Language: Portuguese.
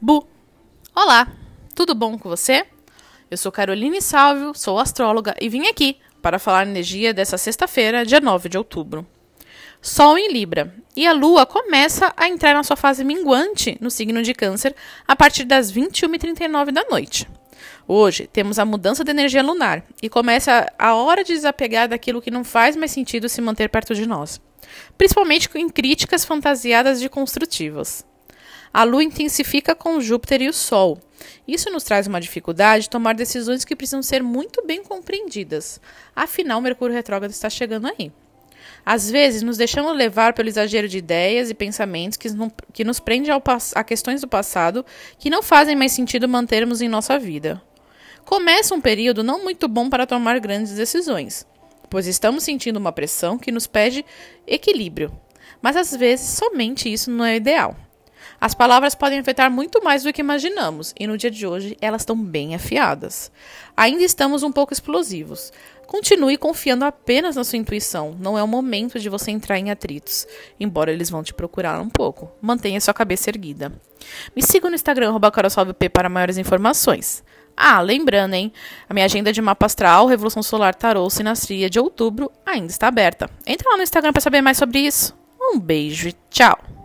Bu. Olá, tudo bom com você? Eu sou Caroline Salvio, sou astróloga e vim aqui para falar energia dessa sexta-feira, dia 9 de outubro. Sol em Libra e a Lua começa a entrar na sua fase minguante no signo de Câncer a partir das 21h39 da noite. Hoje temos a mudança de energia lunar e começa a hora de desapegar daquilo que não faz mais sentido se manter perto de nós, principalmente em críticas fantasiadas de construtivas. A Lua intensifica com Júpiter e o Sol. Isso nos traz uma dificuldade de tomar decisões que precisam ser muito bem compreendidas. Afinal, Mercúrio retrógrado está chegando aí. Às vezes, nos deixamos levar pelo exagero de ideias e pensamentos que, que nos prende ao, a questões do passado que não fazem mais sentido mantermos em nossa vida. Começa um período não muito bom para tomar grandes decisões, pois estamos sentindo uma pressão que nos pede equilíbrio. Mas às vezes somente isso não é ideal. As palavras podem afetar muito mais do que imaginamos, e no dia de hoje elas estão bem afiadas. Ainda estamos um pouco explosivos. Continue confiando apenas na sua intuição. Não é o momento de você entrar em atritos, embora eles vão te procurar um pouco. Mantenha sua cabeça erguida. Me siga no Instagram, @carolsalvep para maiores informações. Ah, lembrando, hein? A minha agenda de mapa astral, Revolução Solar Tarot Sinastria de outubro ainda está aberta. Entra lá no Instagram para saber mais sobre isso. Um beijo e tchau!